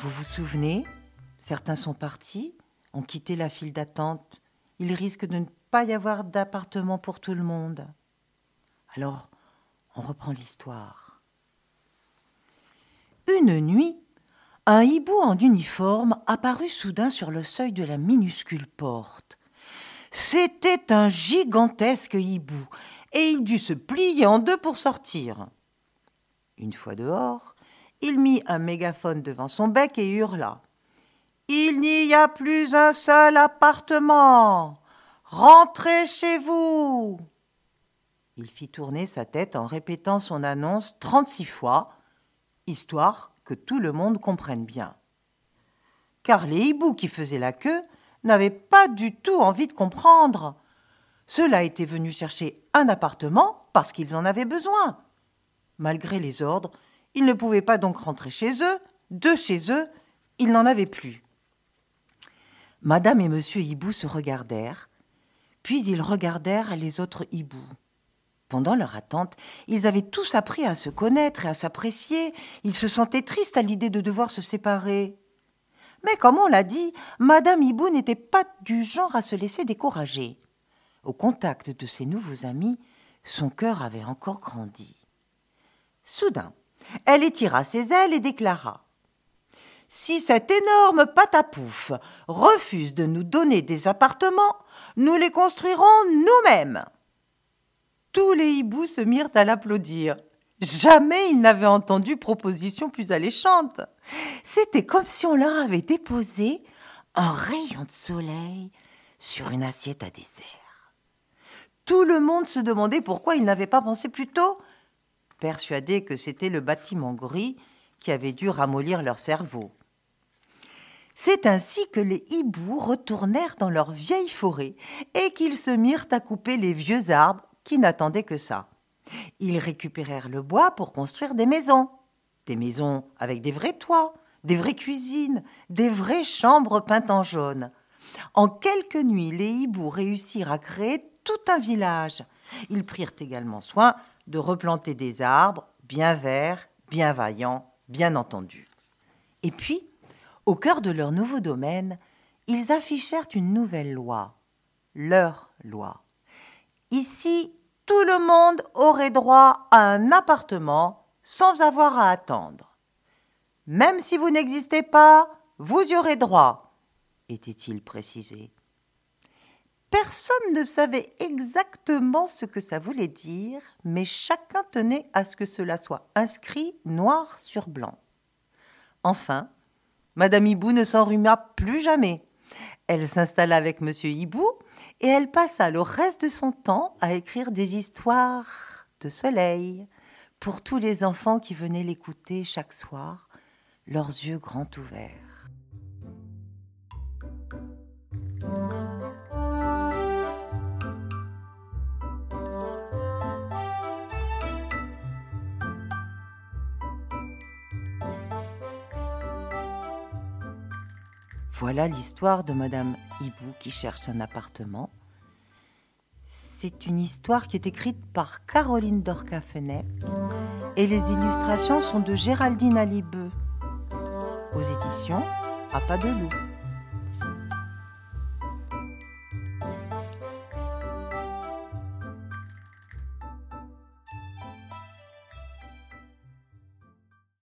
Vous vous souvenez Certains sont partis, ont quitté la file d'attente. Il risque de ne pas y avoir d'appartement pour tout le monde. Alors, on reprend l'histoire. Une nuit, un hibou en uniforme apparut soudain sur le seuil de la minuscule porte. C'était un gigantesque hibou, et il dut se plier en deux pour sortir. Une fois dehors, il mit un mégaphone devant son bec et hurla. Il n'y a plus un seul appartement. Rentrez chez vous. Il fit tourner sa tête en répétant son annonce trente-six fois, histoire que tout le monde comprenne bien. Car les hiboux qui faisaient la queue n'avaient pas du tout envie de comprendre. Ceux-là étaient venus chercher un appartement parce qu'ils en avaient besoin. Malgré les ordres, ils ne pouvaient pas donc rentrer chez eux, de chez eux, ils n'en avaient plus. Madame et monsieur Hibou se regardèrent, puis ils regardèrent les autres hiboux. Pendant leur attente, ils avaient tous appris à se connaître et à s'apprécier. Ils se sentaient tristes à l'idée de devoir se séparer. Mais comme on l'a dit, Madame Hibou n'était pas du genre à se laisser décourager. Au contact de ses nouveaux amis, son cœur avait encore grandi. Soudain, elle étira ses ailes et déclara Si cet énorme patapouf refuse de nous donner des appartements, nous les construirons nous-mêmes. Tous les hiboux se mirent à l'applaudir. Jamais ils n'avaient entendu proposition plus alléchante. C'était comme si on leur avait déposé un rayon de soleil sur une assiette à dessert. Tout le monde se demandait pourquoi ils n'avaient pas pensé plus tôt, persuadés que c'était le bâtiment gris qui avait dû ramollir leur cerveau. C'est ainsi que les hiboux retournèrent dans leur vieille forêt et qu'ils se mirent à couper les vieux arbres qui n'attendaient que ça. Ils récupérèrent le bois pour construire des maisons. Des maisons avec des vrais toits, des vraies cuisines, des vraies chambres peintes en jaune. En quelques nuits, les hiboux réussirent à créer tout un village. Ils prirent également soin de replanter des arbres bien verts, bien vaillants, bien entendus. Et puis, au cœur de leur nouveau domaine, ils affichèrent une nouvelle loi, leur loi. Ici, tout le monde aurait droit à un appartement sans avoir à attendre. Même si vous n'existez pas, vous y aurez droit, était-il précisé. Personne ne savait exactement ce que ça voulait dire, mais chacun tenait à ce que cela soit inscrit noir sur blanc. Enfin, Madame Hibou ne s'enrhuma plus jamais. Elle s'installa avec Monsieur Hibou et elle passa le reste de son temps à écrire des histoires de soleil pour tous les enfants qui venaient l'écouter chaque soir, leurs yeux grands ouverts. Voilà l'histoire de Madame Hibou qui cherche un appartement. C'est une histoire qui est écrite par Caroline Dorcafenet et les illustrations sont de Géraldine Alibeux aux éditions À pas de loup.